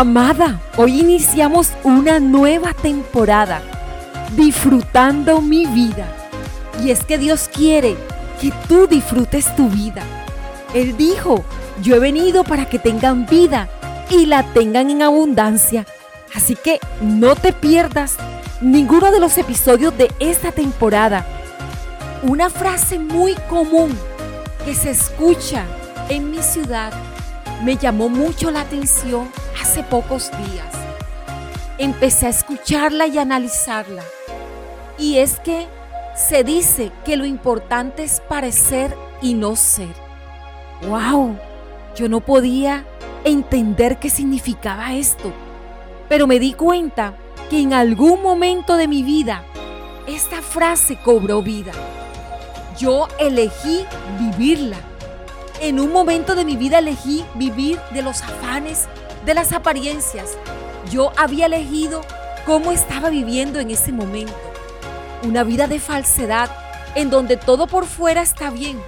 Amada, hoy iniciamos una nueva temporada, disfrutando mi vida. Y es que Dios quiere que tú disfrutes tu vida. Él dijo, yo he venido para que tengan vida y la tengan en abundancia. Así que no te pierdas ninguno de los episodios de esta temporada. Una frase muy común que se escucha en mi ciudad me llamó mucho la atención hace pocos días. Empecé a escucharla y analizarla. Y es que se dice que lo importante es parecer y no ser. ¡Wow! Yo no podía entender qué significaba esto. Pero me di cuenta que en algún momento de mi vida esta frase cobró vida. Yo elegí vivirla. En un momento de mi vida elegí vivir de los afanes de las apariencias. Yo había elegido cómo estaba viviendo en ese momento. Una vida de falsedad en donde todo por fuera está bien,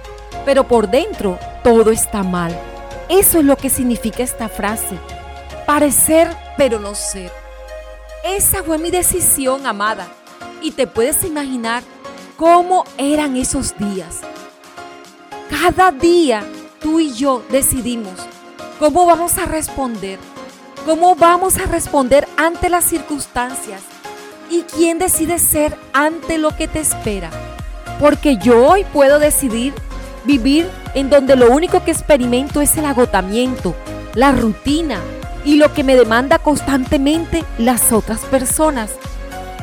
pero por dentro todo está mal. Eso es lo que significa esta frase. Parecer, pero no ser. Esa fue mi decisión, amada. Y te puedes imaginar cómo eran esos días. Cada día tú y yo decidimos ¿Cómo vamos a responder? ¿Cómo vamos a responder ante las circunstancias? ¿Y quién decide ser ante lo que te espera? Porque yo hoy puedo decidir vivir en donde lo único que experimento es el agotamiento, la rutina y lo que me demanda constantemente las otras personas.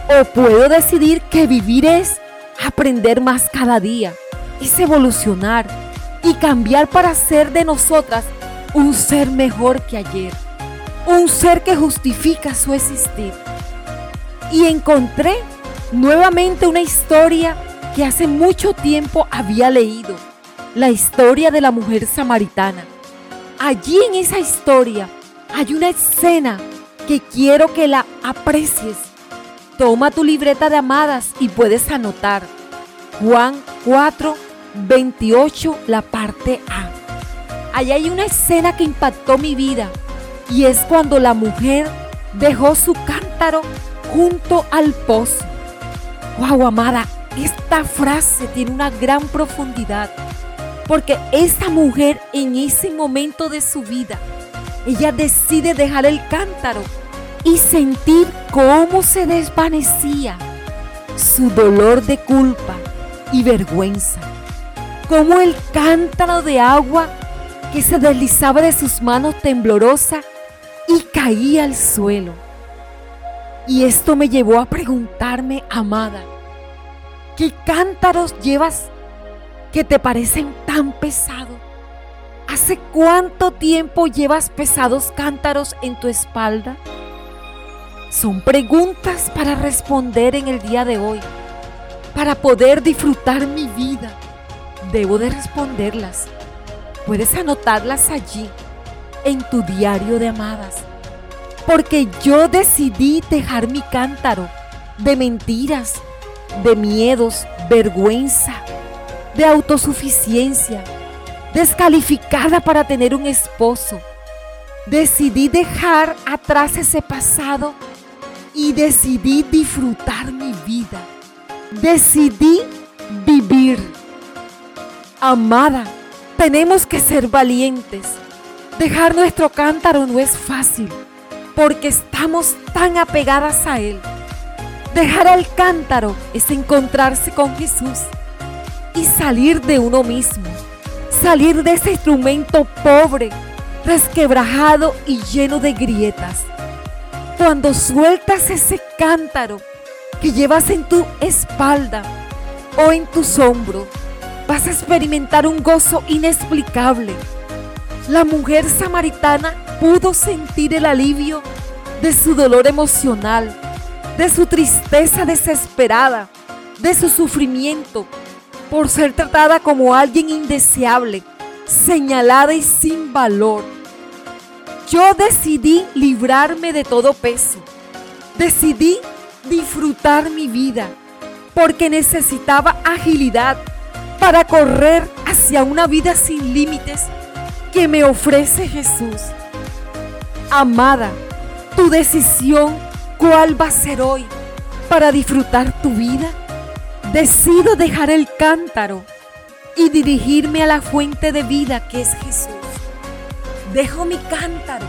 O puedo decidir que vivir es aprender más cada día, es evolucionar y cambiar para ser de nosotras un ser mejor que ayer, un ser que justifica su existir. Y encontré nuevamente una historia que hace mucho tiempo había leído, la historia de la mujer samaritana. Allí en esa historia hay una escena que quiero que la aprecies. Toma tu libreta de amadas y puedes anotar Juan 4, 28, la parte A. Allí hay una escena que impactó mi vida y es cuando la mujer dejó su cántaro junto al pozo. Wow, amada, esta frase tiene una gran profundidad porque esa mujer en ese momento de su vida, ella decide dejar el cántaro y sentir cómo se desvanecía su dolor de culpa y vergüenza. Cómo el cántaro de agua que se deslizaba de sus manos temblorosa y caía al suelo. Y esto me llevó a preguntarme, amada, ¿qué cántaros llevas que te parecen tan pesados? ¿Hace cuánto tiempo llevas pesados cántaros en tu espalda? Son preguntas para responder en el día de hoy, para poder disfrutar mi vida. Debo de responderlas Puedes anotarlas allí, en tu diario de amadas. Porque yo decidí dejar mi cántaro de mentiras, de miedos, vergüenza, de autosuficiencia, descalificada para tener un esposo. Decidí dejar atrás ese pasado y decidí disfrutar mi vida. Decidí vivir. Amada, tenemos que ser valientes. Dejar nuestro cántaro no es fácil porque estamos tan apegadas a Él. Dejar el cántaro es encontrarse con Jesús y salir de uno mismo. Salir de ese instrumento pobre, resquebrajado y lleno de grietas. Cuando sueltas ese cántaro que llevas en tu espalda o en tus hombros, vas a experimentar un gozo inexplicable. La mujer samaritana pudo sentir el alivio de su dolor emocional, de su tristeza desesperada, de su sufrimiento por ser tratada como alguien indeseable, señalada y sin valor. Yo decidí librarme de todo peso. Decidí disfrutar mi vida porque necesitaba agilidad, para correr hacia una vida sin límites que me ofrece Jesús. Amada, tu decisión, ¿cuál va a ser hoy para disfrutar tu vida? Decido dejar el cántaro y dirigirme a la fuente de vida que es Jesús. Dejo mi cántaro,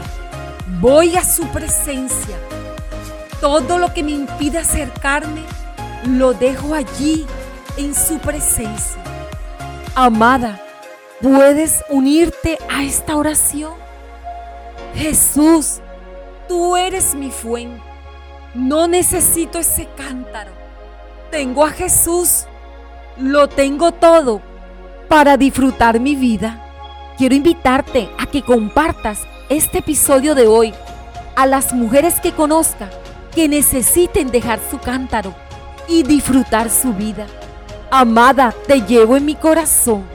voy a su presencia. Todo lo que me impide acercarme, lo dejo allí en su presencia. Amada, ¿puedes unirte a esta oración? Jesús, tú eres mi fuente. No necesito ese cántaro. Tengo a Jesús. Lo tengo todo para disfrutar mi vida. Quiero invitarte a que compartas este episodio de hoy a las mujeres que conozca que necesiten dejar su cántaro y disfrutar su vida. Amada, te llevo en mi corazón.